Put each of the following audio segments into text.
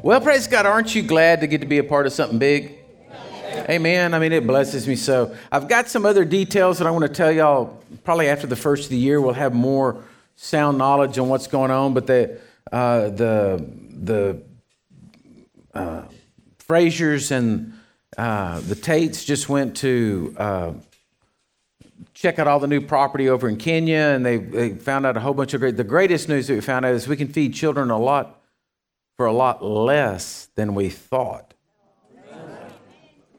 Well, praise God. Aren't you glad to get to be a part of something big? Amen. I mean, it blesses me so. I've got some other details that I want to tell y'all. Probably after the first of the year, we'll have more sound knowledge on what's going on. But the uh, the the uh, Frasers and uh, the Tates just went to uh, check out all the new property over in Kenya, and they, they found out a whole bunch of great. The greatest news that we found out is we can feed children a lot for a lot less than we thought.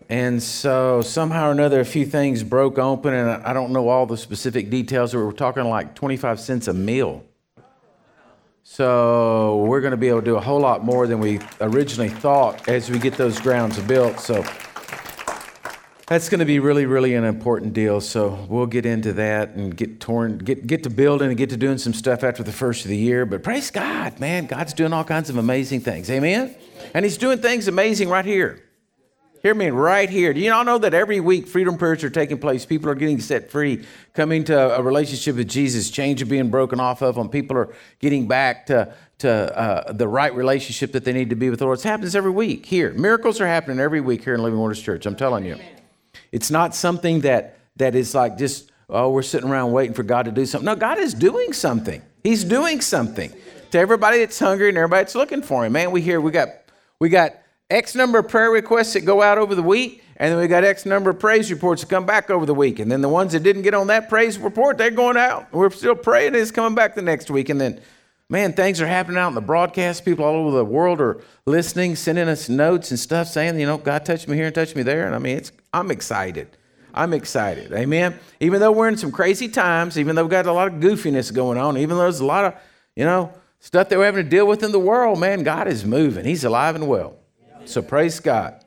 And so somehow or another, a few things broke open, and I don't know all the specific details. But we're talking like 25 cents a meal. So we're going to be able to do a whole lot more than we originally thought as we get those grounds built. So that's going to be really, really an important deal. So we'll get into that and get torn, get get to building and get to doing some stuff after the first of the year. But praise God, man, God's doing all kinds of amazing things. Amen. And He's doing things amazing right here. Hear me right here. Do you all know that every week freedom prayers are taking place? People are getting set free, coming to a relationship with Jesus, change are being broken off of them. People are getting back to, to uh, the right relationship that they need to be with the Lord. It happens every week here. Miracles are happening every week here in Living Waters Church. I'm telling you. It's not something that, that is like just, oh, we're sitting around waiting for God to do something. No, God is doing something. He's doing something. To everybody that's hungry and everybody that's looking for him. Man, we hear we got we got X number of prayer requests that go out over the week, and then we got X number of praise reports that come back over the week. And then the ones that didn't get on that praise report, they're going out. We're still praying, it's coming back the next week. And then, man, things are happening out in the broadcast. People all over the world are listening, sending us notes and stuff saying, you know, God touched me here and touched me there. And I mean, it's, I'm excited. I'm excited. Amen. Even though we're in some crazy times, even though we've got a lot of goofiness going on, even though there's a lot of, you know, stuff that we're having to deal with in the world, man, God is moving. He's alive and well. So praise God.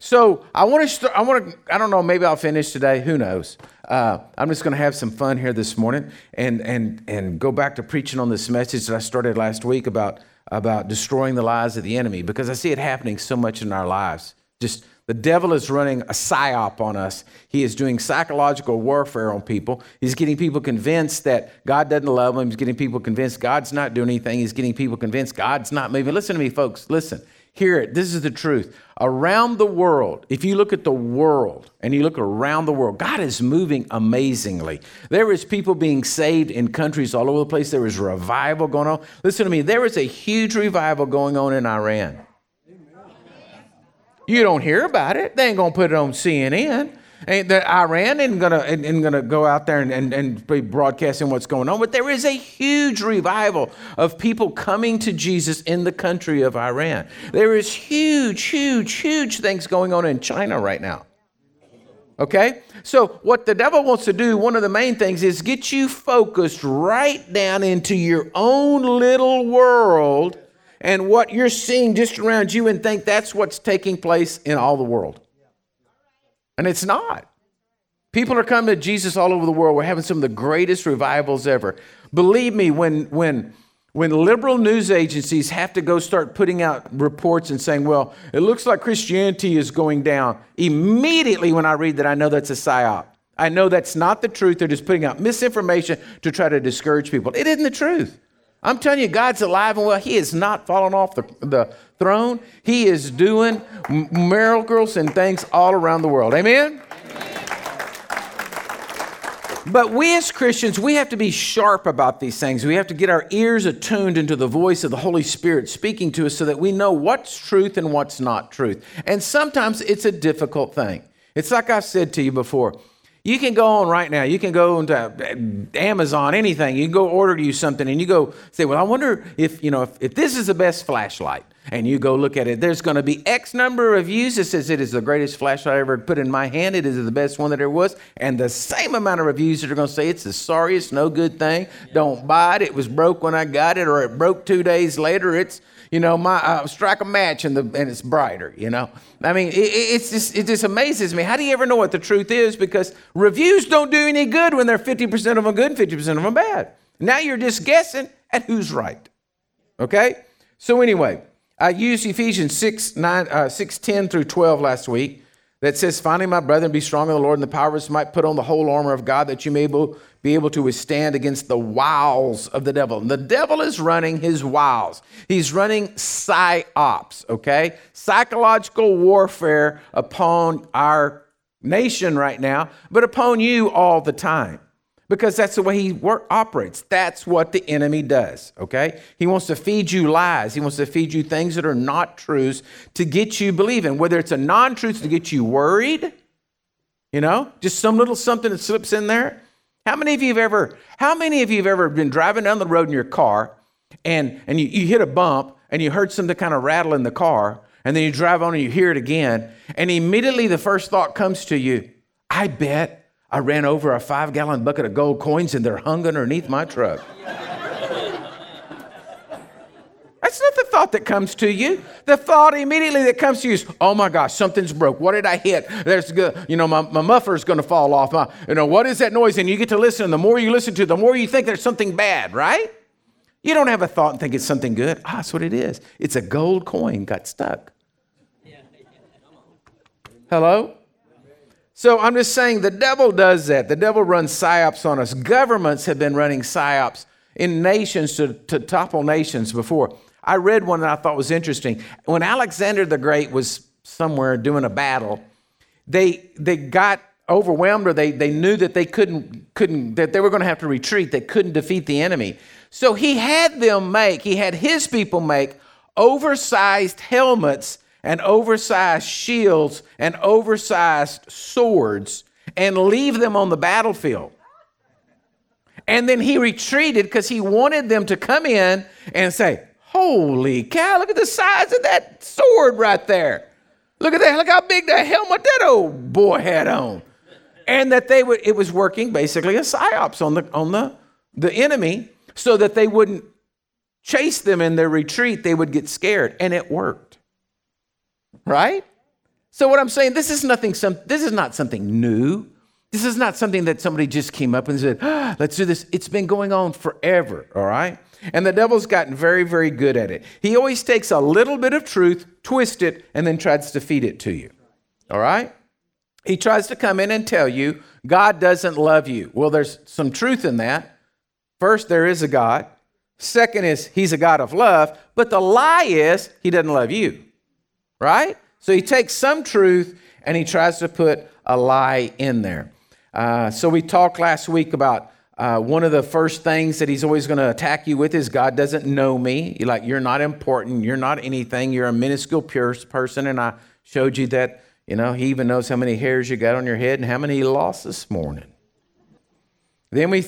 So I want to. Start, I want to. I don't know. Maybe I'll finish today. Who knows? Uh, I'm just going to have some fun here this morning and and and go back to preaching on this message that I started last week about about destroying the lies of the enemy because I see it happening so much in our lives. Just the devil is running a psyop on us. He is doing psychological warfare on people. He's getting people convinced that God doesn't love them. He's getting people convinced God's not doing anything. He's getting people convinced God's not moving. Listen to me, folks. Listen. Hear it. This is the truth. Around the world, if you look at the world and you look around the world, God is moving amazingly. There is people being saved in countries all over the place. There is revival going on. Listen to me. There is a huge revival going on in Iran. You don't hear about it. They ain't gonna put it on CNN. Ain't that Iran isn't gonna isn't gonna go out there and, and, and be broadcasting what's going on, but there is a huge revival of people coming to Jesus in the country of Iran. There is huge, huge, huge things going on in China right now. Okay? So, what the devil wants to do, one of the main things, is get you focused right down into your own little world and what you're seeing just around you and think that's what's taking place in all the world. And it's not. People are coming to Jesus all over the world. We're having some of the greatest revivals ever. Believe me, when, when, when liberal news agencies have to go start putting out reports and saying, well, it looks like Christianity is going down, immediately when I read that, I know that's a psyop. I know that's not the truth. They're just putting out misinformation to try to discourage people. It isn't the truth. I'm telling you, God's alive and well. He is not fallen off the, the throne. He is doing miracles and things all around the world. Amen? But we as Christians, we have to be sharp about these things. We have to get our ears attuned into the voice of the Holy Spirit speaking to us so that we know what's truth and what's not truth. And sometimes it's a difficult thing. It's like I've said to you before you can go on right now. You can go into uh, Amazon, anything. You can go order you something and you go say, Well, I wonder if, you know, if, if this is the best flashlight. And you go look at it. There's going to be X number of reviews that says it is the greatest flashlight I ever put in my hand. It is the best one that there was. And the same amount of reviews that are going to say it's the sorriest, no good thing. Don't buy it. It was broke when I got it, or it broke two days later. It's you know, my uh, strike a match and the and it's brighter. You know, I mean, it, it's just it just amazes me. How do you ever know what the truth is? Because reviews don't do any good when they're fifty percent of them good, and fifty percent of them bad. Now you're just guessing at who's right. Okay. So anyway, I used Ephesians 6, 9, uh, 6 10 through 12 last week. that says, Finally, my brethren, be strong in the Lord and the power of his might, put on the whole armor of God that you may be able to withstand against the wiles of the devil. And the devil is running his wiles. He's running psyops, okay? Psychological warfare upon our nation right now, but upon you all the time because that's the way he work, operates. That's what the enemy does, okay? He wants to feed you lies. He wants to feed you things that are not truths to get you believing, whether it's a non truth to get you worried, you know, just some little something that slips in there. How many of you have ever, how many of you have ever been driving down the road in your car and, and you, you hit a bump and you heard something kind of rattle in the car and then you drive on and you hear it again and immediately the first thought comes to you, I bet I ran over a five gallon bucket of gold coins and they're hung underneath my truck. That's not the thought that comes to you. The thought immediately that comes to you is, oh my gosh, something's broke. What did I hit? There's good, you know, my, my muffler's gonna fall off. My, you know, what is that noise? And you get to listen. And the more you listen to, the more you think there's something bad, right? You don't have a thought and think it's something good. Ah, that's what it is. It's a gold coin got stuck. Hello? So I'm just saying the devil does that. The devil runs psyops on us. Governments have been running psyops in nations to, to topple nations before. I read one that I thought was interesting. When Alexander the Great was somewhere doing a battle, they, they got overwhelmed or they, they knew that they couldn't, couldn't that they were going to have to retreat. They couldn't defeat the enemy. So he had them make, he had his people make oversized helmets and oversized shields and oversized swords and leave them on the battlefield. And then he retreated because he wanted them to come in and say, Holy cow, look at the size of that sword right there. Look at that. Look how big the helmet that old boy had on. And that they would, it was working basically a psyops on the on the, the enemy so that they wouldn't chase them in their retreat. They would get scared. And it worked right? So what I'm saying, this is nothing. Some, this is not something new. This is not something that somebody just came up and said, ah, "Let's do this." It's been going on forever. All right. And the devil's gotten very, very good at it. He always takes a little bit of truth, twist it, and then tries to feed it to you. All right? He tries to come in and tell you God doesn't love you. Well, there's some truth in that. First, there is a God. Second is he's a God of love. But the lie is he doesn't love you right? So he takes some truth and he tries to put a lie in there. Uh, so we talked last week about uh, one of the first things that he's always going to attack you with is God doesn't know me. You're like, you're not important. You're not anything. You're a minuscule pure person. And I showed you that, you know, he even knows how many hairs you got on your head and how many he lost this morning. Then we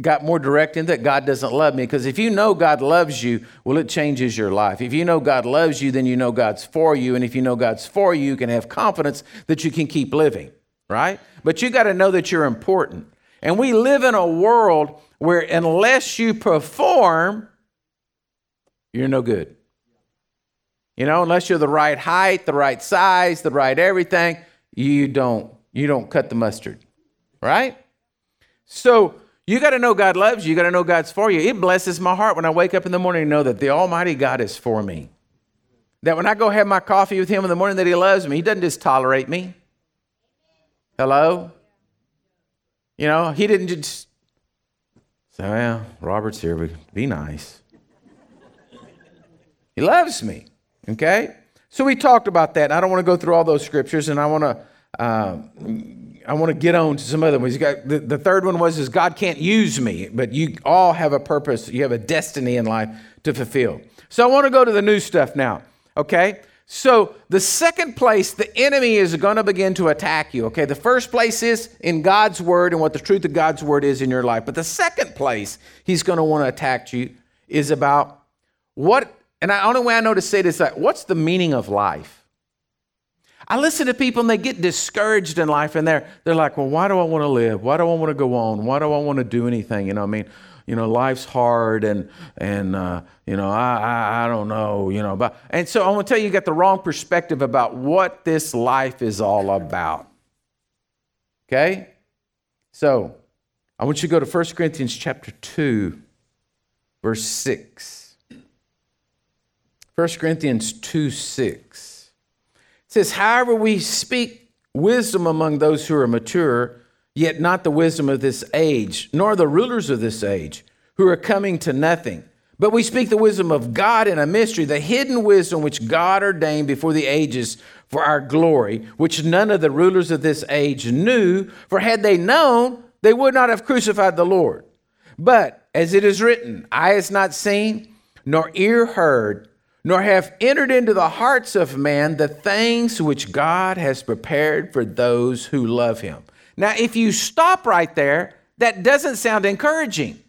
got more direct in that God doesn't love me. Because if you know God loves you, well, it changes your life. If you know God loves you, then you know God's for you. And if you know God's for you, you can have confidence that you can keep living, right? But you got to know that you're important. And we live in a world where unless you perform, you're no good. You know, unless you're the right height, the right size, the right everything, you don't you don't cut the mustard. Right? So you got to know God loves you. You got to know God's for you. It blesses my heart when I wake up in the morning and know that the Almighty God is for me. That when I go have my coffee with Him in the morning, that He loves me. He doesn't just tolerate me. Hello? You know, He didn't just say, well, Robert's here, but be nice. he loves me. Okay? So we talked about that. I don't want to go through all those scriptures, and I want to. Uh, I want to get on to some other ones. Got, the, the third one was is God can't use me, but you all have a purpose. You have a destiny in life to fulfill. So I want to go to the new stuff now. Okay. So the second place the enemy is going to begin to attack you. Okay. The first place is in God's word and what the truth of God's word is in your life. But the second place he's going to want to attack you is about what. And the only way I know to say this is like, what's the meaning of life? I listen to people and they get discouraged in life and they're, they're like, well, why do I want to live? Why do I want to go on? Why do I want to do anything? You know, I mean, you know, life's hard and, and uh, you know, I, I, I don't know, you know. But, and so I want to tell you, you got the wrong perspective about what this life is all about. Okay? So I want you to go to 1 Corinthians chapter 2, verse 6. 1 Corinthians 2 6 says, However, we speak wisdom among those who are mature, yet not the wisdom of this age, nor the rulers of this age, who are coming to nothing. But we speak the wisdom of God in a mystery, the hidden wisdom which God ordained before the ages for our glory, which none of the rulers of this age knew, for had they known, they would not have crucified the Lord. But as it is written, eye has not seen, nor ear heard, nor have entered into the hearts of man the things which God has prepared for those who love him. Now, if you stop right there, that doesn't sound encouraging.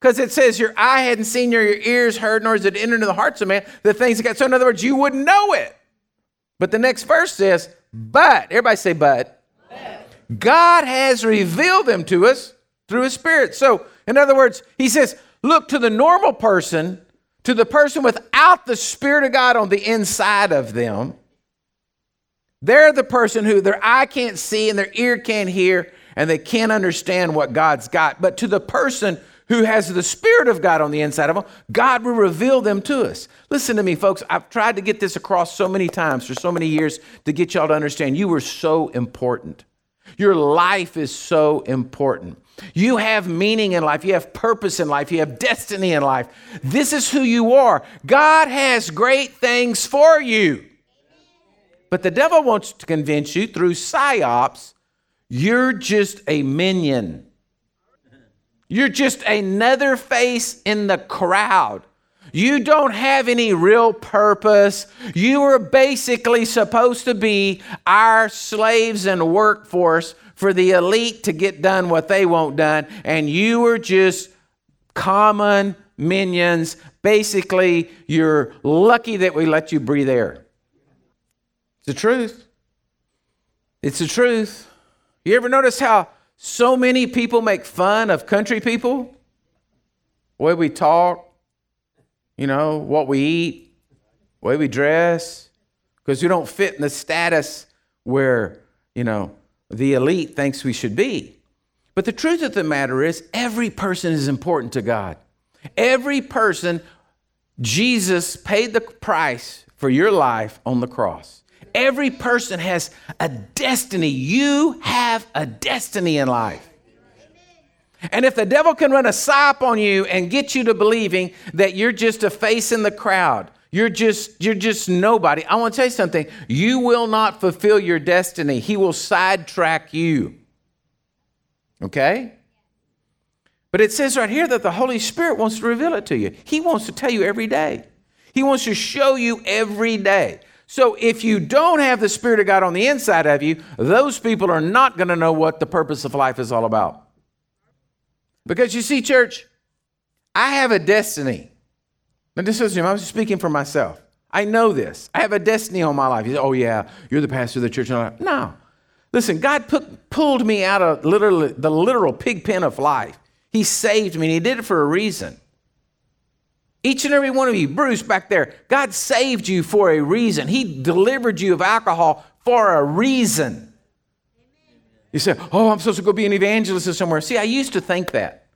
Because it says your eye hadn't seen, nor your ears heard, nor has it entered into the hearts of man the things that God. So, in other words, you wouldn't know it. But the next verse says, but, everybody say, but. but. God has revealed them to us through his spirit. So, in other words, he says, look to the normal person, to the person without the spirit of God on the inside of them. They're the person who their eye can't see and their ear can't hear and they can't understand what God's got. But to the person who has the Spirit of God on the inside of them, God will reveal them to us. Listen to me, folks. I've tried to get this across so many times for so many years to get y'all to understand you are so important. Your life is so important. You have meaning in life. You have purpose in life. You have destiny in life. This is who you are. God has great things for you. But the devil wants to convince you through psyops, you're just a minion. You're just another face in the crowd. You don't have any real purpose. You are basically supposed to be our slaves and workforce for the elite to get done what they want done, and you are just common minions. Basically, you're lucky that we let you breathe air. It's the truth. It's the truth. You ever notice how so many people make fun of country people. The way we talk, you know, what we eat, way we dress, because we don't fit in the status where, you know, the elite thinks we should be. But the truth of the matter is, every person is important to God. Every person, Jesus paid the price for your life on the cross. Every person has a destiny. You have a destiny in life. And if the devil can run a psyop on you and get you to believing that you're just a face in the crowd, you're just you're just nobody. I want to tell you something. You will not fulfill your destiny. He will sidetrack you. Okay? But it says right here that the Holy Spirit wants to reveal it to you. He wants to tell you every day. He wants to show you every day. So if you don't have the Spirit of God on the inside of you, those people are not going to know what the purpose of life is all about. Because you see, church, I have a destiny. Now, this is I'm speaking for myself. I know this. I have a destiny on my life. You say, oh, yeah, you're the pastor of the church. No. Listen, God put, pulled me out of literally, the literal pig pen of life. He saved me, and He did it for a reason. Each and every one of you, Bruce back there, God saved you for a reason. He delivered you of alcohol for a reason. You say, Oh, I'm supposed to go be an evangelist somewhere. See, I used to think that.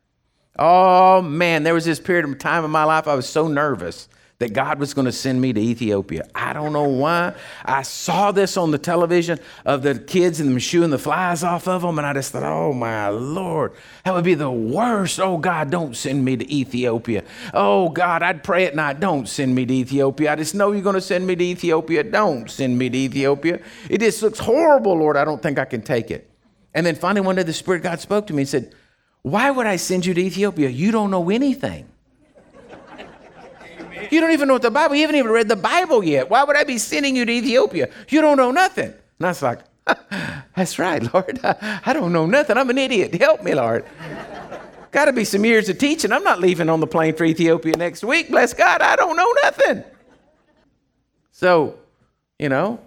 Oh, man, there was this period of time in my life I was so nervous that God was going to send me to Ethiopia. I don't know why. I saw this on the television of the kids and them shooing the flies off of them, and I just thought, oh my Lord, that would be the worst. Oh God, don't send me to Ethiopia. Oh God, I'd pray at night, don't send me to Ethiopia. I just know you're going to send me to Ethiopia. Don't send me to Ethiopia. It just looks horrible, Lord. I don't think I can take it. And then finally, one day the Spirit God spoke to me and said, Why would I send you to Ethiopia? You don't know anything. You don't even know what the Bible, you haven't even read the Bible yet. Why would I be sending you to Ethiopia? You don't know nothing. And I was like, that's right, Lord. I don't know nothing. I'm an idiot. Help me, Lord. Got to be some years of teaching. I'm not leaving on the plane for Ethiopia next week. Bless God, I don't know nothing. So, you know,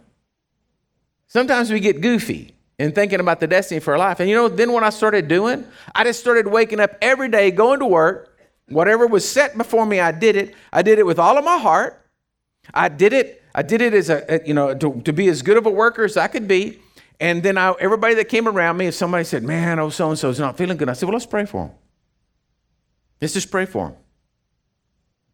sometimes we get goofy in thinking about the destiny for life. And you know, then what I started doing, I just started waking up every day, going to work, Whatever was set before me, I did it. I did it with all of my heart. I did it. I did it as a, you know, to, to be as good of a worker as I could be. And then I, everybody that came around me, if somebody said, man, oh, so and so is not feeling good, I said, well, let's pray for him. Let's just pray for him.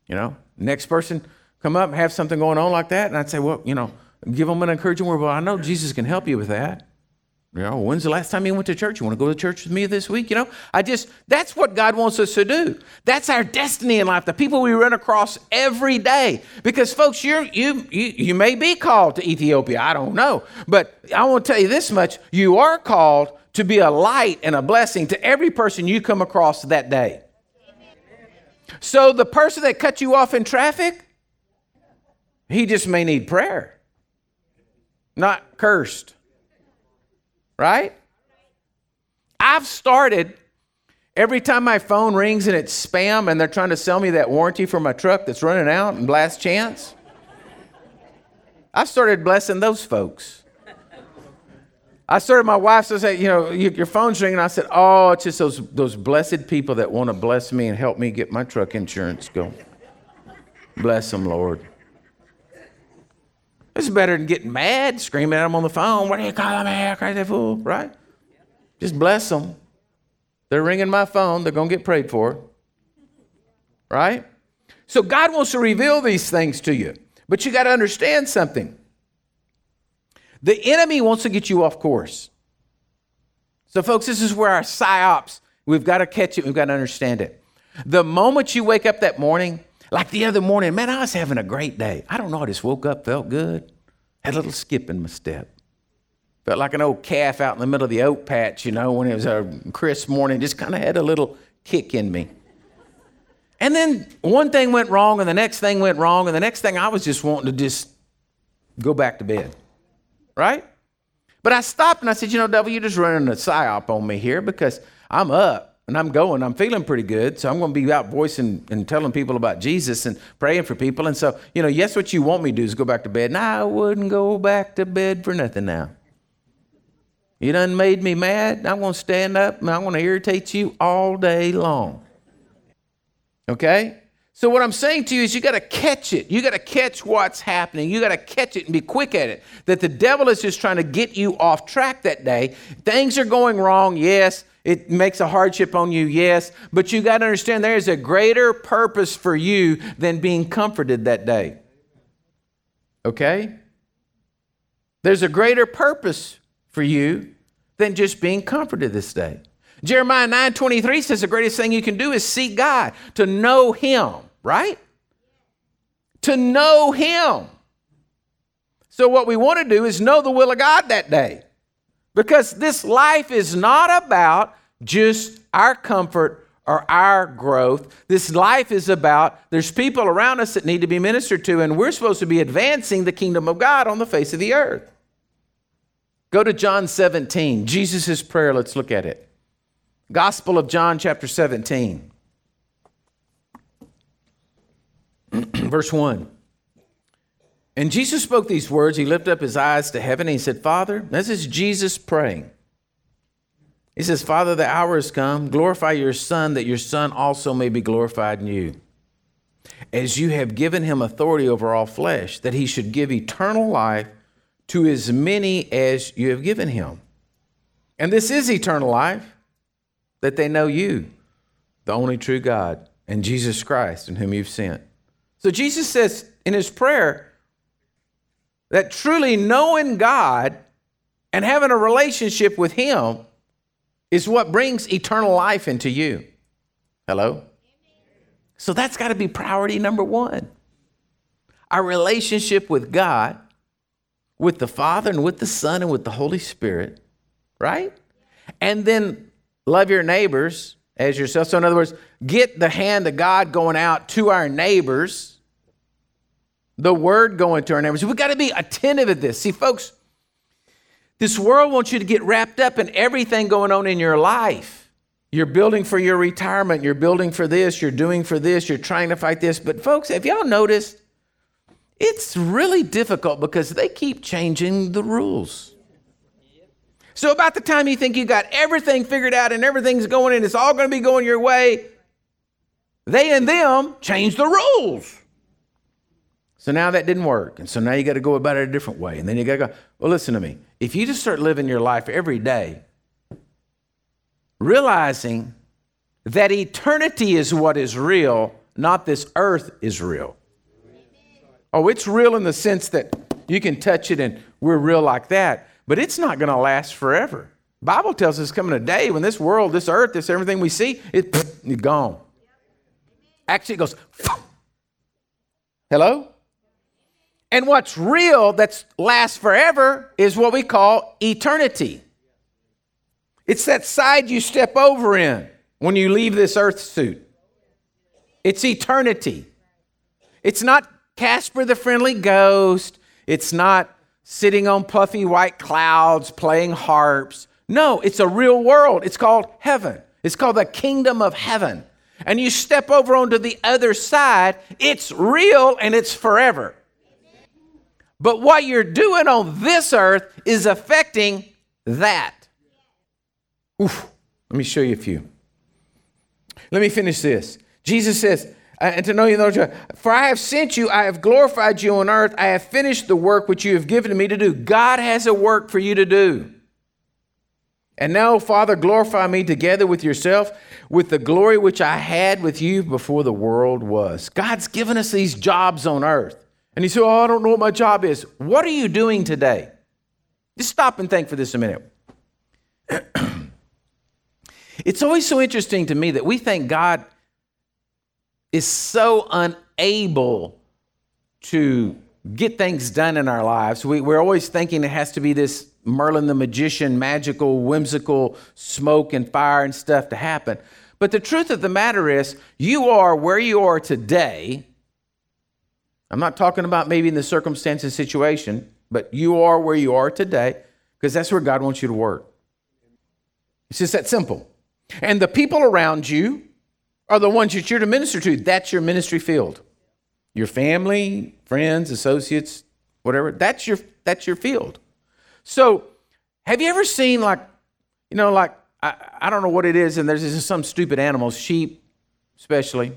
You know, next person come up and have something going on like that. And I'd say, well, you know, give them an encouraging word. Well, I know Jesus can help you with that. You know, when's the last time you went to church? You want to go to church with me this week? You know, I just, that's what God wants us to do. That's our destiny in life, the people we run across every day. Because, folks, you're, you, you, you may be called to Ethiopia. I don't know. But I want to tell you this much you are called to be a light and a blessing to every person you come across that day. So, the person that cut you off in traffic, he just may need prayer, not cursed right? I've started every time my phone rings and it's spam and they're trying to sell me that warranty for my truck that's running out and last chance. I started blessing those folks. I started, my wife says, you know, your phone's ringing. I said, oh, it's just those, those blessed people that want to bless me and help me get my truck insurance going. Bless them, Lord. It's better than getting mad, screaming at them on the phone. What do you call me, crazy fool? Right? Just bless them. They're ringing my phone. They're going to get prayed for. Right? So God wants to reveal these things to you. But you got to understand something. The enemy wants to get you off course. So, folks, this is where our psyops, we've got to catch it, we've got to understand it. The moment you wake up that morning like the other morning, man, I was having a great day. I don't know, I just woke up, felt good, had a little skip in my step. Felt like an old calf out in the middle of the oat patch, you know, when it was a crisp morning, just kind of had a little kick in me. And then one thing went wrong, and the next thing went wrong, and the next thing I was just wanting to just go back to bed. Right? But I stopped and I said, you know, devil, you're just running a psyop on me here because I'm up and I'm going. I'm feeling pretty good. So I'm going to be out voicing and telling people about Jesus and praying for people. And so, you know, yes, what you want me to do is go back to bed. And I wouldn't go back to bed for nothing now. You done made me mad. I'm going to stand up and I'm going to irritate you all day long. Okay? So what I'm saying to you is you got to catch it. You got to catch what's happening. You got to catch it and be quick at it. That the devil is just trying to get you off track that day. Things are going wrong, yes. It makes a hardship on you, yes, but you got to understand there is a greater purpose for you than being comforted that day. Okay? There's a greater purpose for you than just being comforted this day. Jeremiah 9:23 says the greatest thing you can do is seek God, to know him, right? To know him. So what we want to do is know the will of God that day. Because this life is not about just our comfort or our growth. This life is about there's people around us that need to be ministered to, and we're supposed to be advancing the kingdom of God on the face of the earth. Go to John 17, Jesus' prayer. Let's look at it. Gospel of John, chapter 17, verse 1. And Jesus spoke these words. He lifted up his eyes to heaven and he said, Father, this is Jesus praying. He says, Father, the hour has come. Glorify your Son, that your Son also may be glorified in you. As you have given him authority over all flesh, that he should give eternal life to as many as you have given him. And this is eternal life, that they know you, the only true God, and Jesus Christ, in whom you've sent. So Jesus says in his prayer that truly knowing God and having a relationship with him is what brings eternal life into you. Hello? So that's got to be priority number one. Our relationship with God, with the Father, and with the Son, and with the Holy Spirit, right? And then love your neighbors as yourself. So, in other words, get the hand of God going out to our neighbors, the word going to our neighbors. We've got to be attentive at this. See, folks, this world wants you to get wrapped up in everything going on in your life. You're building for your retirement, you're building for this, you're doing for this, you're trying to fight this. But, folks, have y'all noticed? It's really difficult because they keep changing the rules. So, about the time you think you got everything figured out and everything's going and it's all going to be going your way, they and them change the rules. So now that didn't work. And so now you got to go about it a different way. And then you got to go, well, listen to me. If you just start living your life every day, realizing that eternity is what is real, not this earth is real. Oh, it's real in the sense that you can touch it and we're real like that. but it's not going to last forever. Bible tells us coming a day when this world, this earth, this everything we see, it, it's gone. Actually, it goes. Hello? And what's real that lasts forever is what we call eternity. It's that side you step over in when you leave this earth suit. It's eternity. It's not Casper the Friendly Ghost. It's not sitting on puffy white clouds playing harps. No, it's a real world. It's called heaven. It's called the kingdom of heaven. And you step over onto the other side, it's real and it's forever. But what you're doing on this earth is affecting that. Oof. Let me show you a few. Let me finish this. Jesus says, uh, and to know you know, for I have sent you, I have glorified you on earth, I have finished the work which you have given me to do. God has a work for you to do. And now, Father, glorify me together with yourself with the glory which I had with you before the world was. God's given us these jobs on earth. And he said, Oh, I don't know what my job is. What are you doing today? Just stop and think for this a minute. it's always so interesting to me that we think God is so unable to get things done in our lives. We, are always thinking it has to be this Merlin the magician, magical, whimsical smoke and fire and stuff to happen. But the truth of the matter is, you are where you are today I'm not talking about maybe in the circumstance and situation, but you are where you are today because that's where God wants you to work. It's just that simple. And the people around you are the ones that you're to minister to. That's your ministry field. Your family, friends, associates, whatever. That's your that's your field. So, have you ever seen like, you know, like I, I don't know what it is, and there's just some stupid animals, sheep, especially.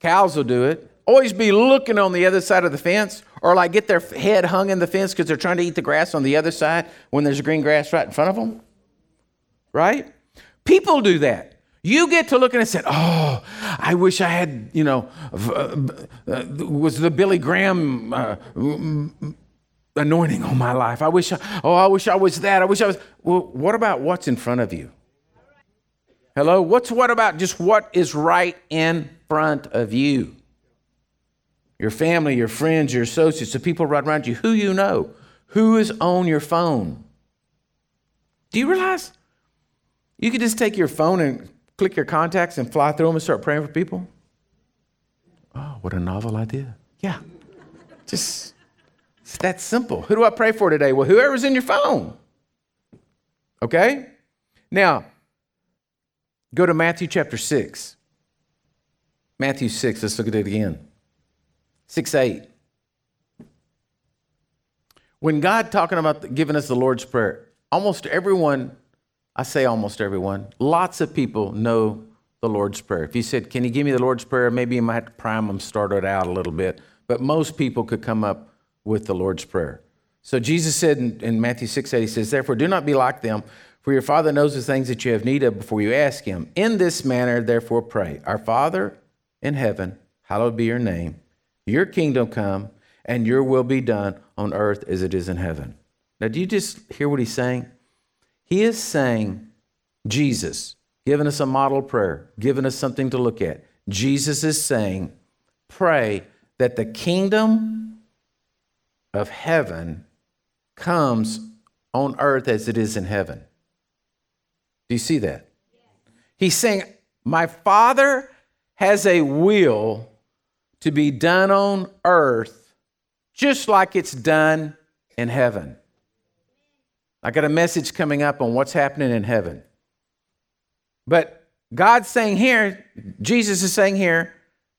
Cows will do it always be looking on the other side of the fence or like get their head hung in the fence because they're trying to eat the grass on the other side when there's green grass right in front of them. Right? People do that. You get to looking and say, "Oh, I wish I had, you know, uh, uh, was the Billy Graham uh, anointing on my life. I wish, I, oh, I wish I was that. I wish I was." Well, what about what's in front of you? Hello, what's what about just what is right in front of you? Your family, your friends, your associates, the people right around you, who you know, who is on your phone. Do you realize you could just take your phone and click your contacts and fly through them and start praying for people? Oh, what a novel idea. Yeah. Just it's that simple. Who do I pray for today? Well, whoever's in your phone. Okay? Now, go to Matthew chapter 6. Matthew 6, let's look at it again. 6 8. When God talking about giving us the Lord's Prayer, almost everyone, I say almost everyone, lots of people know the Lord's Prayer. If you said, Can you give me the Lord's Prayer? Maybe you might have to prime them, start it out a little bit. But most people could come up with the Lord's Prayer. So Jesus said in, in Matthew 6 8, He says, Therefore, do not be like them, for your Father knows the things that you have need of before you ask Him. In this manner, therefore, pray Our Father in heaven, hallowed be your name. Your kingdom come, and your will be done on earth as it is in heaven. Now, do you just hear what he's saying? He is saying, Jesus, giving us a model prayer, giving us something to look at. Jesus is saying, pray that the kingdom of heaven comes on earth as it is in heaven. Do you see that? He's saying, My Father has a will to be done on earth just like it's done in heaven. I got a message coming up on what's happening in heaven. But God's saying here, Jesus is saying here,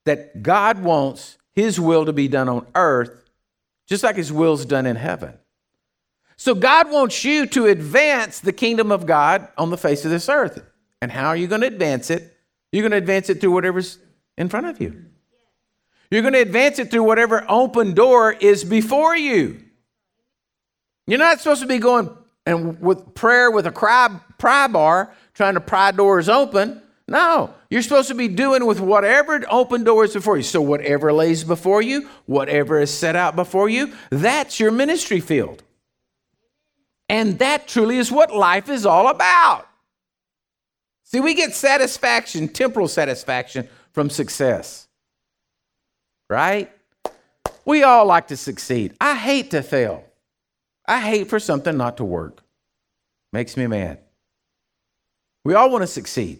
that God wants his will to be done on earth just like his will's done in heaven. So God wants you to advance the kingdom of God on the face of this earth. And how are you going to advance it? You're going to advance it through whatever's in front of you. You're going to advance it through whatever open door is before you. You're not supposed to be going and with prayer with a cry, pry bar trying to pry doors open. No, you're supposed to be doing with whatever open doors before you. So whatever lays before you, whatever is set out before you, that's your ministry field. And that truly is what life is all about. See, we get satisfaction, temporal satisfaction, from success, right? We all like to succeed. I hate to fail. I hate for something not to work. Makes me mad. We all want to succeed.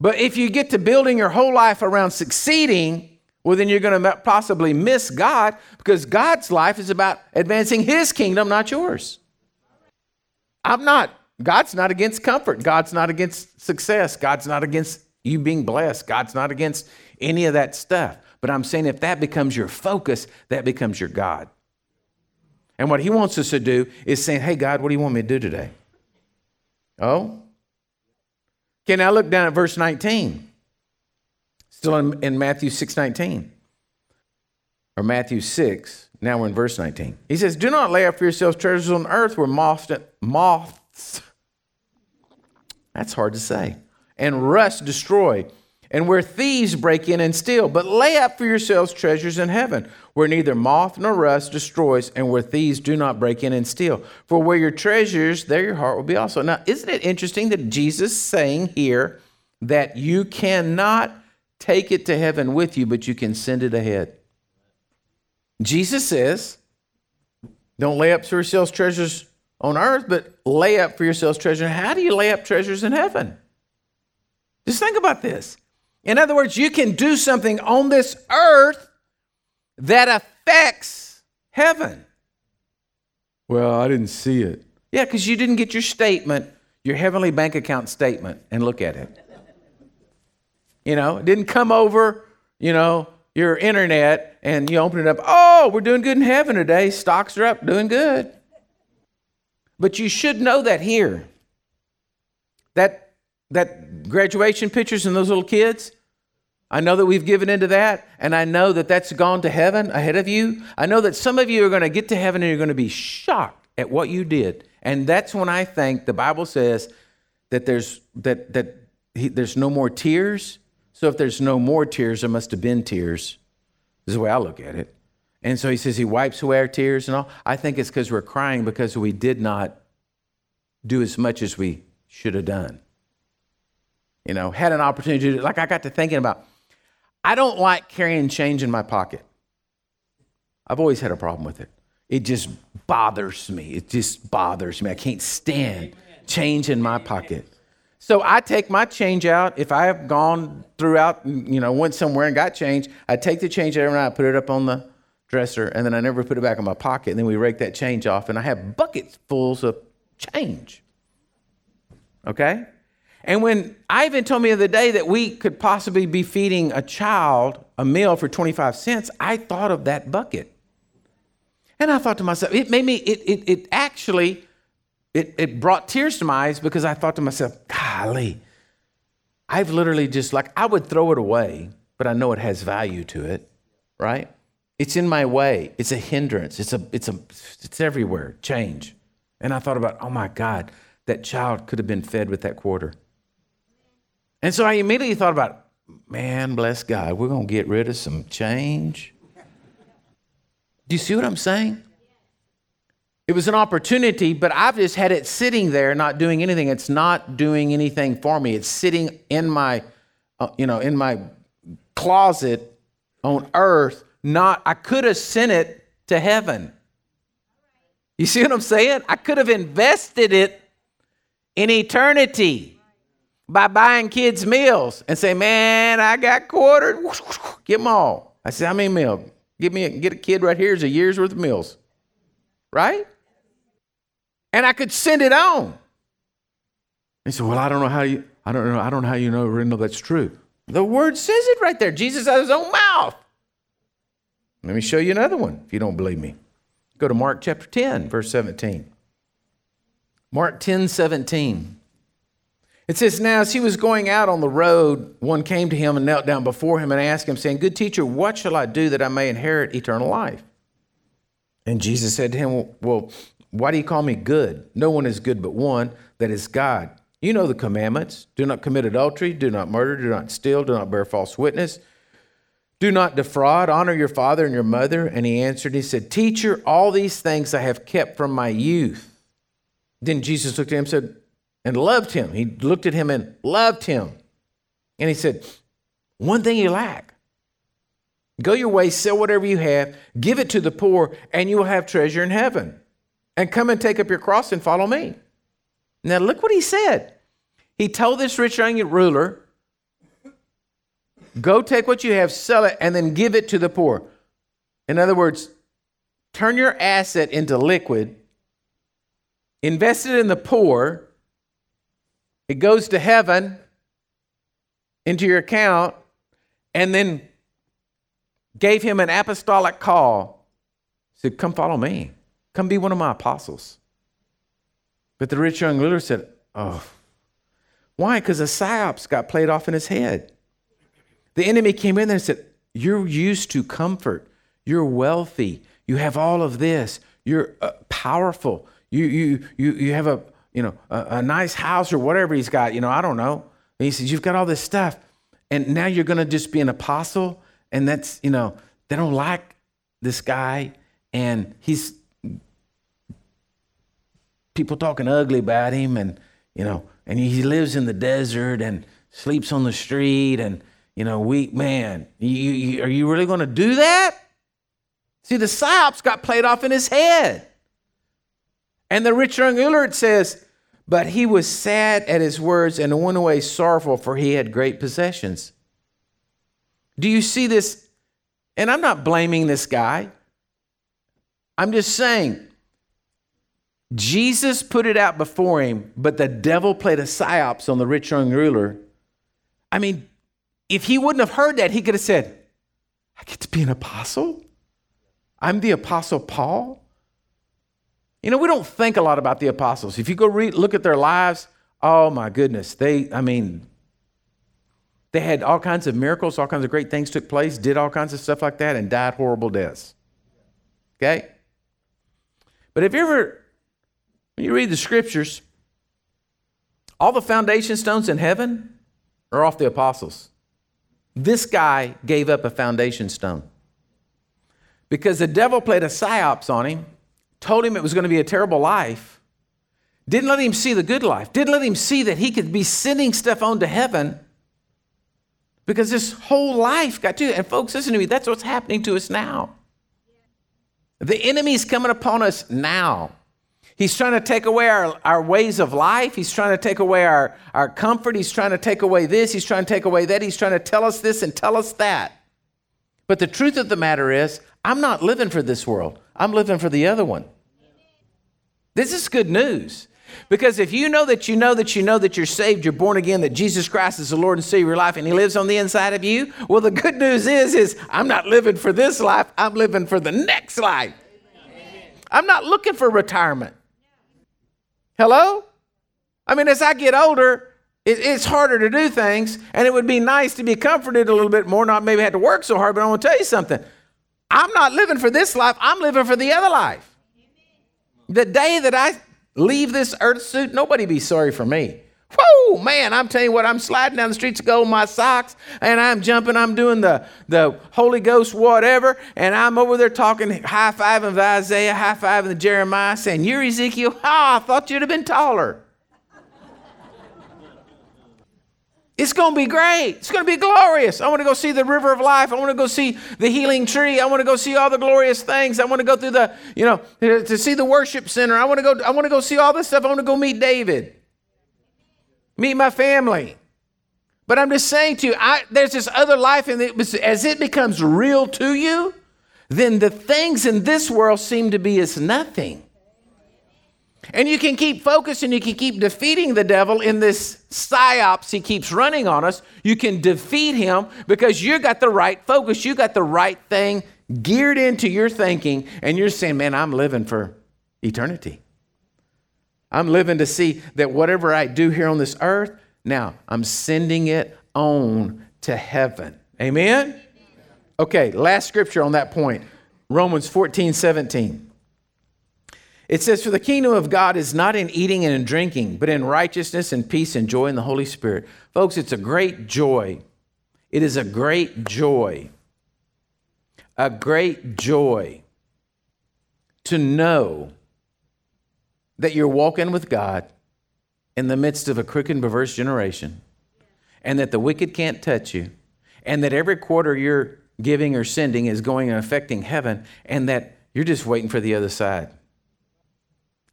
But if you get to building your whole life around succeeding, well, then you're going to possibly miss God because God's life is about advancing His kingdom, not yours. I'm not. God's not against comfort. God's not against success. God's not against you being blessed. God's not against any of that stuff. But I'm saying if that becomes your focus, that becomes your God. And what He wants us to do is saying, Hey, God, what do you want me to do today? Oh? Okay, now look down at verse 19. Still in, in Matthew 6 19. Or Matthew 6. Now we're in verse 19. He says, Do not lay up for yourselves treasures on earth where moths, moths that's hard to say, and rust destroy, and where thieves break in and steal. But lay up for yourselves treasures in heaven, where neither moth nor rust destroys, and where thieves do not break in and steal. For where your treasures, there your heart will be also. Now, isn't it interesting that Jesus saying here that you cannot take it to heaven with you, but you can send it ahead? Jesus says, don't lay up for yourselves treasures on earth, but lay up for yourselves treasures. How do you lay up treasures in heaven? Just think about this. In other words, you can do something on this earth that affects heaven. Well, I didn't see it. Yeah, because you didn't get your statement, your heavenly bank account statement, and look at it. You know, it didn't come over, you know, your internet and you open it up. Oh, we're doing good in heaven today. Stocks are up, doing good. But you should know that here. That that graduation pictures and those little kids, I know that we've given into that, and I know that that's gone to heaven ahead of you. I know that some of you are going to get to heaven and you're going to be shocked at what you did. And that's when I think the Bible says that there's that that he, there's no more tears. So if there's no more tears, there must have been tears. This is the way I look at it. And so he says he wipes away our tears and all. I think it's because we're crying because we did not do as much as we should have done. You know, had an opportunity to, like I got to thinking about I don't like carrying change in my pocket. I've always had a problem with it. It just bothers me. It just bothers me. I can't stand change in my pocket. So I take my change out. If I have gone throughout, you know, went somewhere and got change, I take the change out and I put it up on the dresser, and then I never put it back in my pocket. And then we rake that change off, and I have buckets fulls of change. Okay? And when Ivan told me the other day that we could possibly be feeding a child a meal for 25 cents, I thought of that bucket. And I thought to myself, it made me, it, it, it actually, it, it brought tears to my eyes because I thought to myself, golly, I've literally just like, I would throw it away, but I know it has value to it, right? It's in my way. It's a hindrance. It's a, it's a, it's everywhere. Change. And I thought about, oh my God, that child could have been fed with that quarter. And so I immediately thought about, man, bless God, we're going to get rid of some change. Do you see what I'm saying? It was an opportunity, but I've just had it sitting there, not doing anything. It's not doing anything for me. It's sitting in my, uh, you know, in my closet on earth. Not, I could have sent it to heaven. You see what I'm saying? I could have invested it in eternity by buying kids meals and say, man, I got quartered. Give them all. I said, how many meals? Give me a, get a kid right here is a year's worth of meals. Right? And I could send it on. He said, well, I don't know how you, I don't know, I don't know how you know, know that's true. The word says it right there. Jesus out of his own mouth. Let me show you another one if you don't believe me. Go to Mark chapter 10, verse 17. Mark 10, 17. It says, Now as he was going out on the road, one came to him and knelt down before him and asked him, saying, Good teacher, what shall I do that I may inherit eternal life? And Jesus said to him, Well, why do you call me good? No one is good but one, that is God. You know the commandments do not commit adultery, do not murder, do not steal, do not bear false witness, do not defraud, honor your father and your mother. And he answered, He said, Teacher, all these things I have kept from my youth. Then Jesus looked at him and said, and loved him. He looked at him and loved him. And he said, One thing you lack. Go your way, sell whatever you have, give it to the poor, and you will have treasure in heaven. And come and take up your cross and follow me. Now, look what he said. He told this rich young ruler, Go take what you have, sell it, and then give it to the poor. In other words, turn your asset into liquid, invest it in the poor, it goes to heaven into your account, and then gave him an apostolic call. Said, Come follow me. Come be one of my apostles. But the rich young ruler said, Oh, why? Because a psyops got played off in his head. The enemy came in there and said, You're used to comfort. You're wealthy. You have all of this. You're uh, powerful. You, you, you, you have a, you know, a, a, nice house or whatever he's got. You know, I don't know. And he says, You've got all this stuff. And now you're going to just be an apostle. And that's, you know, they don't like this guy. And he's, people talking ugly about him. And, you know, and he lives in the desert and sleeps on the street. And, you know, weak man, you, you, are you really going to do that? See, the psyops got played off in his head. And the rich young ruler, says, but he was sad at his words and went away sorrowful, for he had great possessions. Do you see this? And I'm not blaming this guy. I'm just saying, Jesus put it out before him, but the devil played a psyops on the rich young ruler. I mean, if he wouldn't have heard that, he could have said, I get to be an apostle? I'm the apostle Paul? You know, we don't think a lot about the apostles. If you go read, look at their lives, oh my goodness, they, I mean, they had all kinds of miracles, all kinds of great things took place, did all kinds of stuff like that, and died horrible deaths. Okay? But if you ever, when you read the scriptures, all the foundation stones in heaven are off the apostles. This guy gave up a foundation stone because the devil played a psyops on him told him it was going to be a terrible life, didn't let him see the good life, didn't let him see that he could be sending stuff on to heaven because his whole life got to And folks, listen to me, that's what's happening to us now. The enemy's coming upon us now. He's trying to take away our, our ways of life. He's trying to take away our, our comfort. He's trying to take away this. He's trying to take away that. He's trying to tell us this and tell us that. But the truth of the matter is, I'm not living for this world. I'm living for the other one. This is good news. Because if you know that you know that you know that you're saved, you're born again, that Jesus Christ is the Lord and Savior of your life, and He lives on the inside of you, well, the good news is, is I'm not living for this life, I'm living for the next life. Amen. I'm not looking for retirement. Hello? I mean, as I get older, it, it's harder to do things, and it would be nice to be comforted a little bit more, not maybe have to work so hard, but I want to tell you something. I'm not living for this life, I'm living for the other life. The day that I leave this earth suit, nobody be sorry for me. Whoa, man, I'm telling you what, I'm sliding down the streets of gold in my socks and I'm jumping, I'm doing the, the Holy Ghost whatever, and I'm over there talking, high fiving of Isaiah, high fiving the Jeremiah, saying, You're Ezekiel. Oh, I thought you'd have been taller. It's going to be great. It's going to be glorious. I want to go see the river of life. I want to go see the healing tree. I want to go see all the glorious things. I want to go through the, you know, to see the worship center. I want to go I want to go see all this stuff. I want to go meet David. Meet my family. But I'm just saying to you, I, there's this other life, and as it becomes real to you, then the things in this world seem to be as nothing. And you can keep focused and you can keep defeating the devil in this psyops he keeps running on us. You can defeat him because you got the right focus. You got the right thing geared into your thinking, and you're saying, Man, I'm living for eternity. I'm living to see that whatever I do here on this earth, now I'm sending it on to heaven. Amen? Okay, last scripture on that point Romans 14, 17. It says, For the kingdom of God is not in eating and in drinking, but in righteousness and peace and joy in the Holy Spirit. Folks, it's a great joy. It is a great joy. A great joy to know that you're walking with God in the midst of a crooked and perverse generation, and that the wicked can't touch you, and that every quarter you're giving or sending is going and affecting heaven, and that you're just waiting for the other side.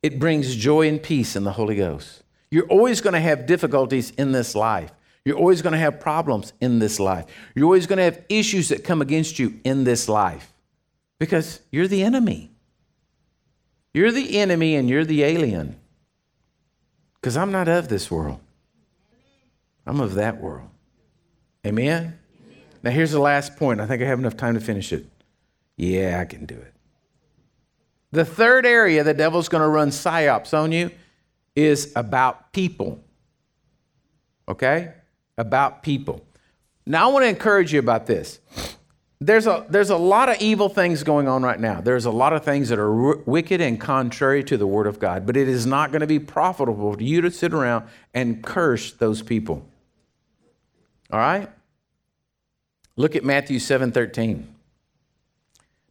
It brings joy and peace in the Holy Ghost. You're always going to have difficulties in this life. You're always going to have problems in this life. You're always going to have issues that come against you in this life because you're the enemy. You're the enemy and you're the alien. Because I'm not of this world, I'm of that world. Amen? Now, here's the last point. I think I have enough time to finish it. Yeah, I can do it. The third area the devil's going to run psyops on you is about people. Okay? About people. Now, I want to encourage you about this. There's a, there's a lot of evil things going on right now. There's a lot of things that are wicked and contrary to the Word of God, but it is not going to be profitable for you to sit around and curse those people. All right? Look at Matthew 7 13.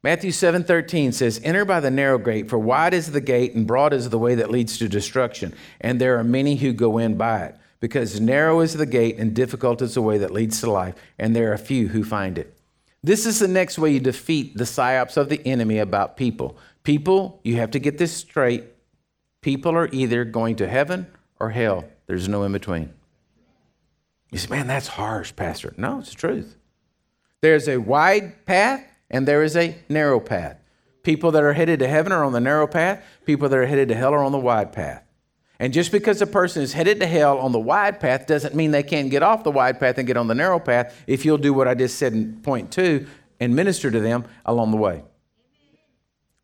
Matthew 7:13 says, "Enter by the narrow gate, for wide is the gate and broad is the way that leads to destruction, and there are many who go in by it. Because narrow is the gate and difficult is the way that leads to life, and there are few who find it." This is the next way you defeat the psyops of the enemy about people. People, you have to get this straight. People are either going to heaven or hell. There's no in between. You say, man, that's harsh, Pastor. No, it's the truth. There's a wide path and there is a narrow path. People that are headed to heaven are on the narrow path, people that are headed to hell are on the wide path. And just because a person is headed to hell on the wide path doesn't mean they can't get off the wide path and get on the narrow path if you'll do what I just said in point two and minister to them along the way.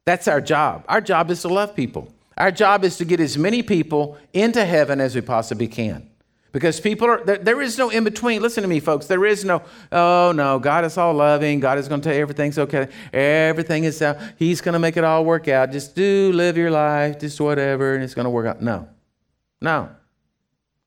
That's our job. Our job is to love people. Our job is to get as many people into heaven as we possibly can. Because people are, there, there is no in between. Listen to me, folks. There is no, oh no, God is all loving. God is going to tell you everything's okay. Everything is, uh, He's going to make it all work out. Just do live your life, just whatever, and it's going to work out. No. No.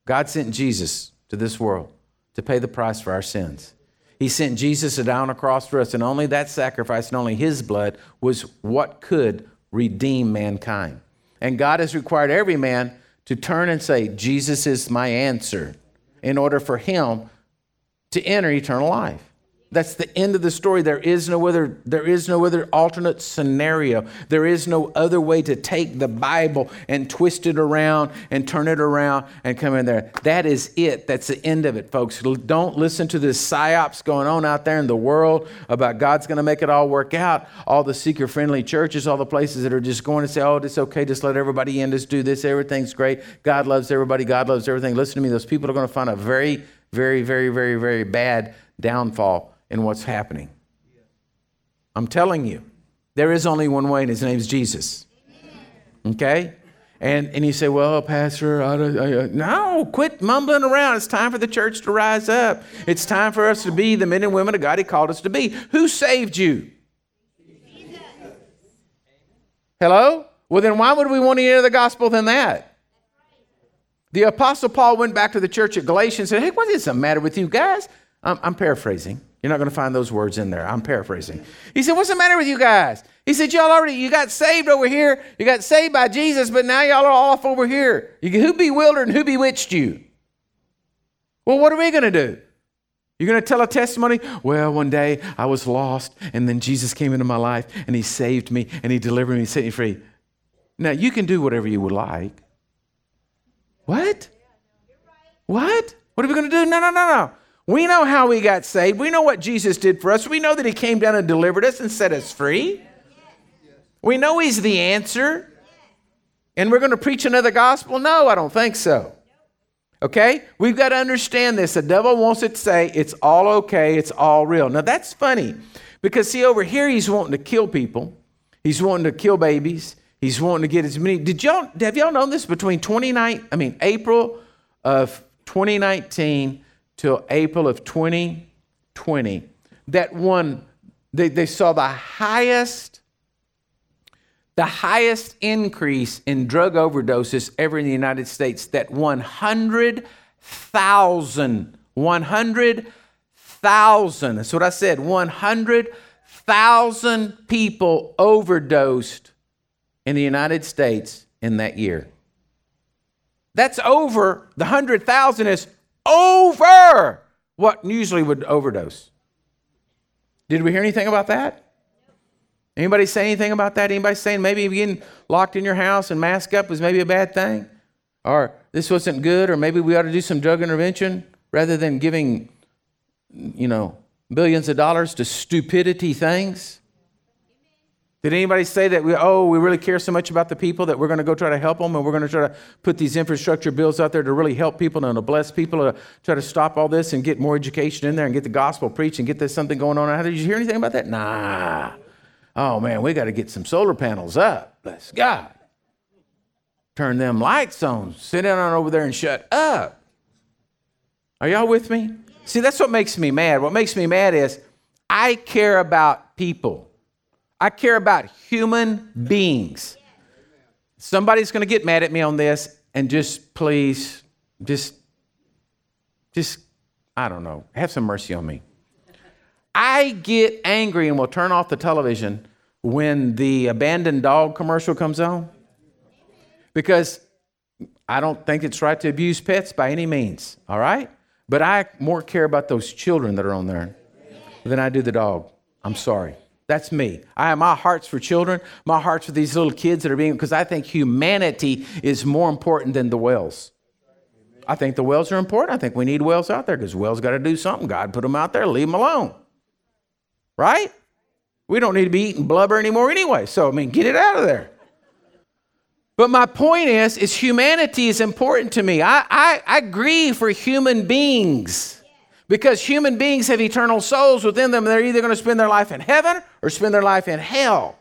God sent Jesus to this world to pay the price for our sins. He sent Jesus to die on a cross for us, and only that sacrifice and only His blood was what could redeem mankind. And God has required every man to turn and say, Jesus is my answer, in order for him to enter eternal life. That's the end of the story. There is no other, there is no other alternate scenario. There is no other way to take the Bible and twist it around and turn it around and come in there. That is it. That's the end of it, folks. Don't listen to the psyops going on out there in the world about God's going to make it all work out. All the seeker friendly churches, all the places that are just going to say, oh, it's okay, just let everybody in, just do this, everything's great. God loves everybody, God loves everything. Listen to me, those people are going to find a very, very, very, very, very bad downfall in what's happening. I'm telling you, there is only one way, and his name's Jesus. Okay? And, and you say, well, Pastor, I, I, I, no, quit mumbling around. It's time for the church to rise up. It's time for us to be the men and women of God He called us to be. Who saved you? Jesus. Hello? Well, then why would we want to hear the gospel than that? The Apostle Paul went back to the church at Galatia and said, hey, what is the matter with you guys? I'm, I'm paraphrasing. You're not going to find those words in there. I'm paraphrasing. He said, What's the matter with you guys? He said, Y'all already, you got saved over here. You got saved by Jesus, but now y'all are off over here. You, who bewildered and who bewitched you? Well, what are we going to do? You're going to tell a testimony? Well, one day I was lost, and then Jesus came into my life, and he saved me, and he delivered me, and set me free. Now, you can do whatever you would like. What? What? What are we going to do? No, no, no, no. We know how we got saved. We know what Jesus did for us. We know that he came down and delivered us and set us free. We know he's the answer. And we're going to preach another gospel? No, I don't think so. Okay? We've got to understand this. The devil wants it to say it's all okay, it's all real. Now that's funny because see over here he's wanting to kill people. He's wanting to kill babies. He's wanting to get as many. Did y'all have y'all known this between 29 I mean April of 2019 till April of 2020 that one, they, they saw the highest, the highest increase in drug overdoses ever in the United States, that 100,000, 100,000, that's what I said, 100,000 people overdosed in the United States in that year. That's over, the 100,000 is over what usually would overdose. Did we hear anything about that? Anybody say anything about that? Anybody saying maybe getting locked in your house and mask up was maybe a bad thing? Or this wasn't good, or maybe we ought to do some drug intervention rather than giving, you know, billions of dollars to stupidity things? Did anybody say that we, oh, we really care so much about the people that we're going to go try to help them and we're going to try to put these infrastructure bills out there to really help people and to bless people to try to stop all this and get more education in there and get the gospel preached and get this something going on? Did you hear anything about that? Nah. Oh man, we got to get some solar panels up. Bless God. Turn them lights on. Sit down over there and shut up. Are y'all with me? See, that's what makes me mad. What makes me mad is I care about people. I care about human beings. Somebody's going to get mad at me on this and just please just just I don't know, have some mercy on me. I get angry and will turn off the television when the abandoned dog commercial comes on because I don't think it's right to abuse pets by any means, all right? But I more care about those children that are on there than I do the dog. I'm sorry. That's me. I have my heart's for children, my heart's for these little kids that are being, because I think humanity is more important than the wells. I think the wells are important. I think we need wells out there because wells got to do something. God put them out there, leave them alone. Right? We don't need to be eating blubber anymore anyway. So, I mean, get it out of there. But my point is, is humanity is important to me. I, I, I grieve for human beings because human beings have eternal souls within them. They're either going to spend their life in heaven or spend their life in hell.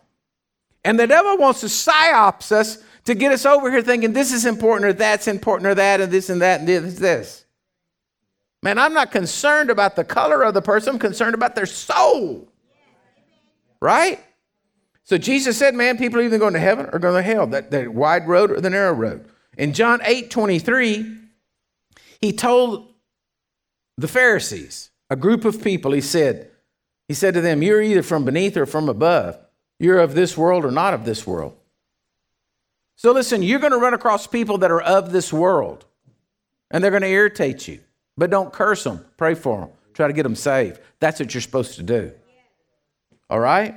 And the devil wants to psyops us to get us over here thinking this is important or that's important or that and this and that and this. this. Man, I'm not concerned about the color of the person, I'm concerned about their soul. Right? So Jesus said, man, people are either going to heaven or going to hell, that, that wide road or the narrow road. In John 8 23, he told the Pharisees, a group of people, he said, he said to them, You're either from beneath or from above. You're of this world or not of this world. So listen, you're going to run across people that are of this world, and they're going to irritate you. But don't curse them. Pray for them. Try to get them saved. That's what you're supposed to do. All right?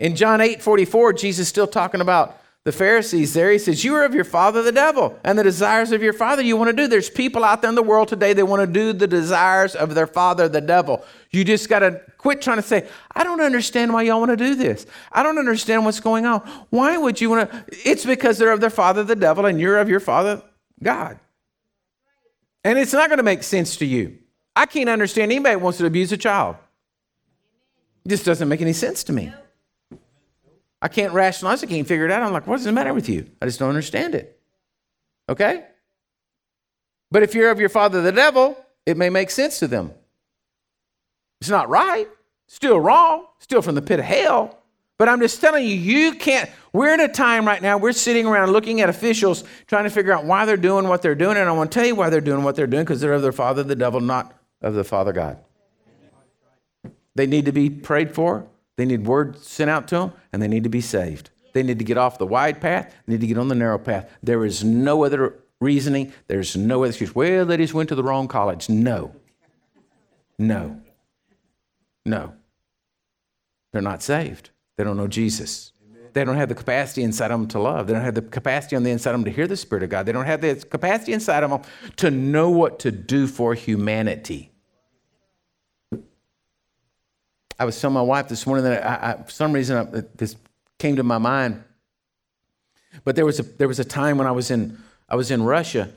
In John 8 44, Jesus is still talking about the Pharisees there. He says, You are of your father, the devil, and the desires of your father you want to do. There's people out there in the world today that want to do the desires of their father, the devil. You just got to quit trying to say, I don't understand why y'all want to do this. I don't understand what's going on. Why would you want to? It's because they're of their father, the devil, and you're of your father, God. And it's not going to make sense to you. I can't understand anybody wants to abuse a child. It just doesn't make any sense to me. I can't rationalize I can't figure it out. I'm like, what's the matter with you? I just don't understand it. Okay? But if you're of your father the devil, it may make sense to them. It's not right, still wrong, still from the pit of hell. But I'm just telling you, you can't. We're in a time right now, we're sitting around looking at officials trying to figure out why they're doing what they're doing. And I want to tell you why they're doing what they're doing because they're of their father, the devil, not of the Father God. They need to be prayed for, they need word sent out to them, and they need to be saved. They need to get off the wide path, they need to get on the narrow path. There is no other reasoning, there's no other excuse. Well, they just went to the wrong college. No. No. No. They're not saved. They don't know Jesus. They don't have the capacity inside of them to love. They don't have the capacity on the inside of them to hear the Spirit of God. They don't have the capacity inside of them to know what to do for humanity. I was telling my wife this morning that I, I, for some reason I, this came to my mind. But there was a there was a time when I was in I was in Russia,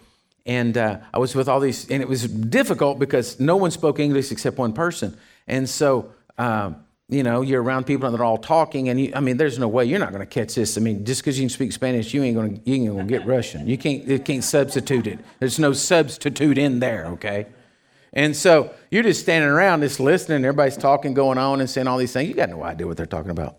and uh, I was with all these, and it was difficult because no one spoke English except one person, and so. Um, you know, you're around people that are all talking, and you, I mean, there's no way you're not going to catch this. I mean, just because you can speak Spanish, you ain't going to you ain't going to get Russian. You can't you can't substitute it. There's no substitute in there. Okay, and so you're just standing around, just listening. Everybody's talking, going on, and saying all these things. You got no idea what they're talking about.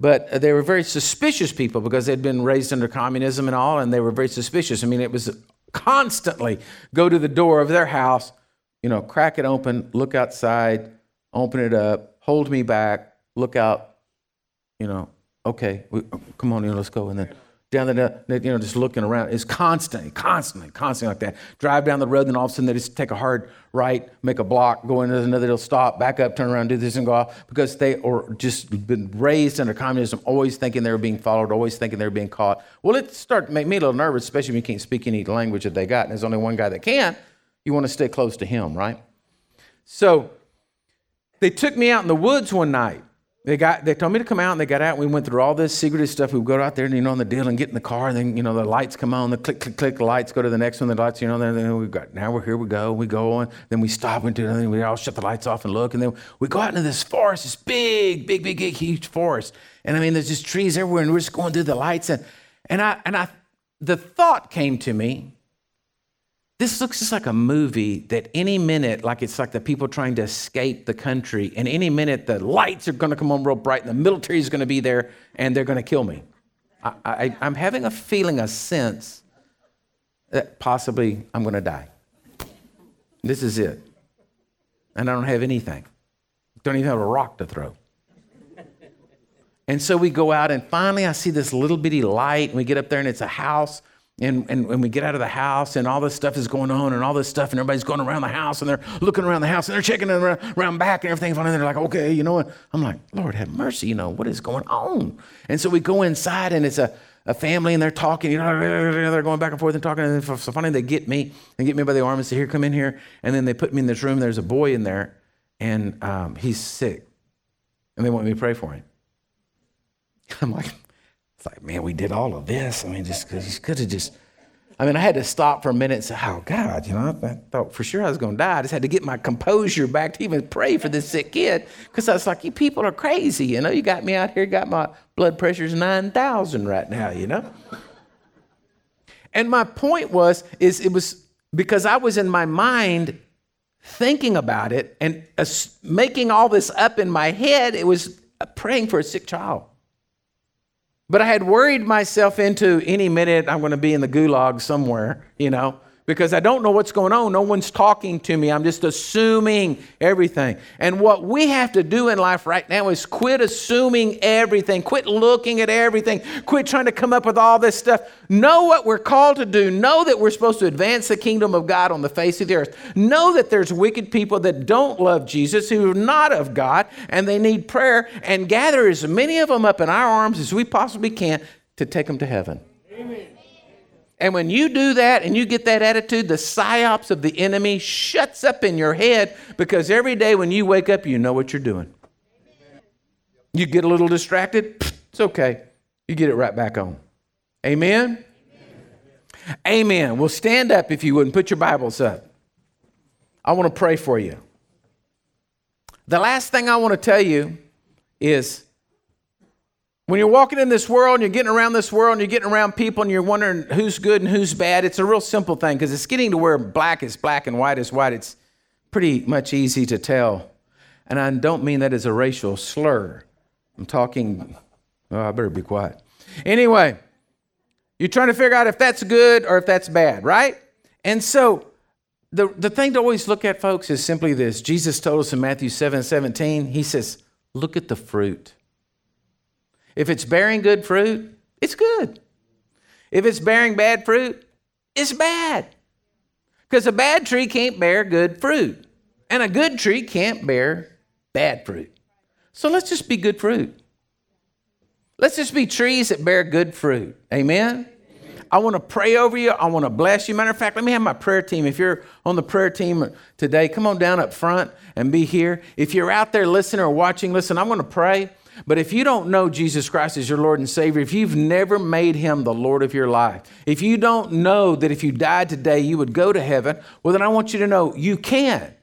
But they were very suspicious people because they'd been raised under communism and all, and they were very suspicious. I mean, it was constantly go to the door of their house, you know, crack it open, look outside, open it up hold me back, look out, you know, okay, we, come on, you let's go. And then down the, you know, just looking around. It's constantly, constantly, constantly like that. Drive down the road, and all of a sudden they just take a hard right, make a block, go into another, they'll stop, back up, turn around, do this, and go off because they are just been raised under communism, always thinking they were being followed, always thinking they were being caught. Well, it started to make me a little nervous, especially when you can't speak any language that they got, and there's only one guy that can. You want to stay close to him, right? So they took me out in the woods one night they got they told me to come out and they got out and we went through all this secretive stuff. We would go out there and you know on the deal and get in the car and then you know the lights come on, the click click click, the lights go to the next one, the lights, you know, then, then we got now we're here we go, we go on, then we stop and do then we all shut the lights off and look, and then we go out into this forest, this big, big, big, big, huge forest. And I mean there's just trees everywhere, and we're just going through the lights and and I and I the thought came to me this looks just like a movie that any minute, like it's like the people trying to escape the country, and any minute the lights are going to come on real bright and the military is going to be there and they're going to kill me. I, I, I'm having a feeling, a sense that possibly I'm going to die. This is it. And I don't have anything. Don't even have a rock to throw. And so we go out, and finally I see this little bitty light, and we get up there, and it's a house and, and when we get out of the house and all this stuff is going on and all this stuff and everybody's going around the house and they're looking around the house and they're checking around, around back and everything and they're like okay you know what? I'm like lord have mercy you know what is going on? And so we go inside and it's a, a family and they're talking you know they're going back and forth and talking. And so finally they get me and get me by the arm and say here come in here. And then they put me in this room. There's a boy in there and um, he's sick. And they want me to pray for him. I'm like it's like, man, we did all of this. I mean, just because could have just. I mean, I had to stop for a minute and say, "Oh God," you know. I thought for sure I was going to die. I just had to get my composure back to even pray for this sick kid because I was like, "You people are crazy." You know, you got me out here, got my blood pressure's nine thousand right now. You know. And my point was, is it was because I was in my mind thinking about it and uh, making all this up in my head. It was uh, praying for a sick child. But I had worried myself into any minute I'm going to be in the gulag somewhere, you know because I don't know what's going on. No one's talking to me. I'm just assuming everything. And what we have to do in life right now is quit assuming everything, quit looking at everything, quit trying to come up with all this stuff. Know what we're called to do. Know that we're supposed to advance the kingdom of God on the face of the earth. Know that there's wicked people that don't love Jesus, who are not of God, and they need prayer, and gather as many of them up in our arms as we possibly can to take them to heaven. Amen. And when you do that and you get that attitude, the psyops of the enemy shuts up in your head because every day when you wake up, you know what you're doing. You get a little distracted, it's okay. You get it right back on. Amen? Amen. Amen. Well, stand up if you would and put your Bibles up. I want to pray for you. The last thing I want to tell you is when you're walking in this world and you're getting around this world and you're getting around people and you're wondering who's good and who's bad, it's a real simple thing because it's getting to where black is black and white is white. It's pretty much easy to tell. And I don't mean that as a racial slur. I'm talking, oh, I better be quiet. Anyway, you're trying to figure out if that's good or if that's bad, right? And so the, the thing to always look at, folks, is simply this. Jesus told us in Matthew 7 17, he says, Look at the fruit. If it's bearing good fruit, it's good. If it's bearing bad fruit, it's bad. Because a bad tree can't bear good fruit, and a good tree can't bear bad fruit. So let's just be good fruit. Let's just be trees that bear good fruit. Amen? I want to pray over you. I want to bless you. Matter of fact, let me have my prayer team. If you're on the prayer team today, come on down up front and be here. If you're out there listening or watching, listen, I'm going to pray. But if you don't know Jesus Christ as your Lord and Savior, if you've never made him the Lord of your life, if you don't know that if you died today you would go to heaven, well, then I want you to know you can.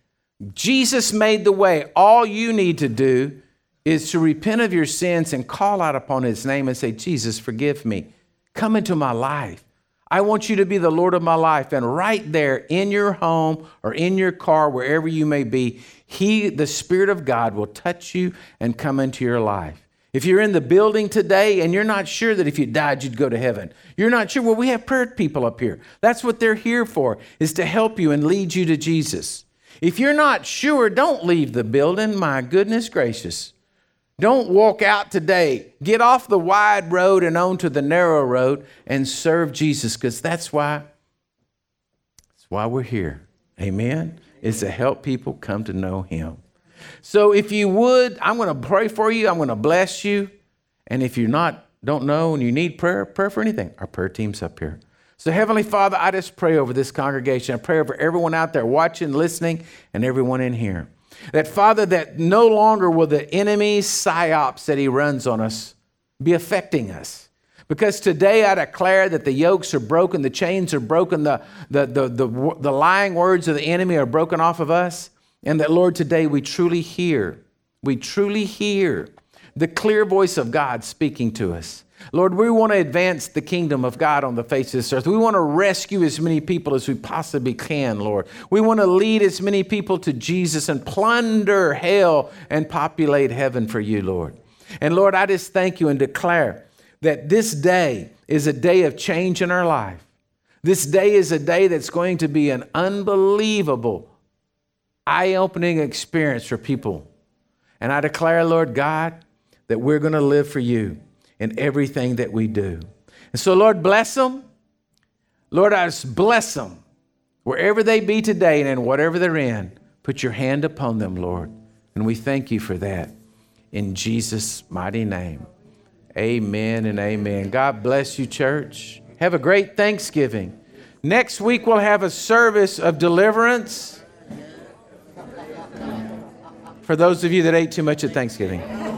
Jesus made the way. All you need to do is to repent of your sins and call out upon his name and say, Jesus, forgive me. Come into my life. I want you to be the Lord of my life. And right there in your home or in your car, wherever you may be, He, the Spirit of God, will touch you and come into your life. If you're in the building today and you're not sure that if you died you'd go to heaven, you're not sure. Well, we have prayer people up here. That's what they're here for, is to help you and lead you to Jesus. If you're not sure, don't leave the building. My goodness gracious. Don't walk out today. Get off the wide road and onto the narrow road and serve Jesus because that's why that's why we're here. Amen. Is to help people come to know him. So if you would, I'm going to pray for you. I'm going to bless you. And if you're not don't know and you need prayer, prayer for anything, our prayer team's up here. So, Heavenly Father, I just pray over this congregation. I pray over everyone out there watching, listening, and everyone in here. That, Father, that no longer will the enemy's psyops that he runs on us be affecting us. Because today I declare that the yokes are broken, the chains are broken, the, the, the, the, the lying words of the enemy are broken off of us. And that, Lord, today we truly hear, we truly hear the clear voice of God speaking to us. Lord, we want to advance the kingdom of God on the face of this earth. We want to rescue as many people as we possibly can, Lord. We want to lead as many people to Jesus and plunder hell and populate heaven for you, Lord. And Lord, I just thank you and declare that this day is a day of change in our life. This day is a day that's going to be an unbelievable, eye opening experience for people. And I declare, Lord God, that we're going to live for you in everything that we do. And so, Lord, bless them. Lord, I just bless them wherever they be today and in whatever they're in. Put your hand upon them, Lord. And we thank you for that. In Jesus' mighty name. Amen and amen. God bless you, church. Have a great Thanksgiving. Next week, we'll have a service of deliverance for those of you that ate too much at Thanksgiving.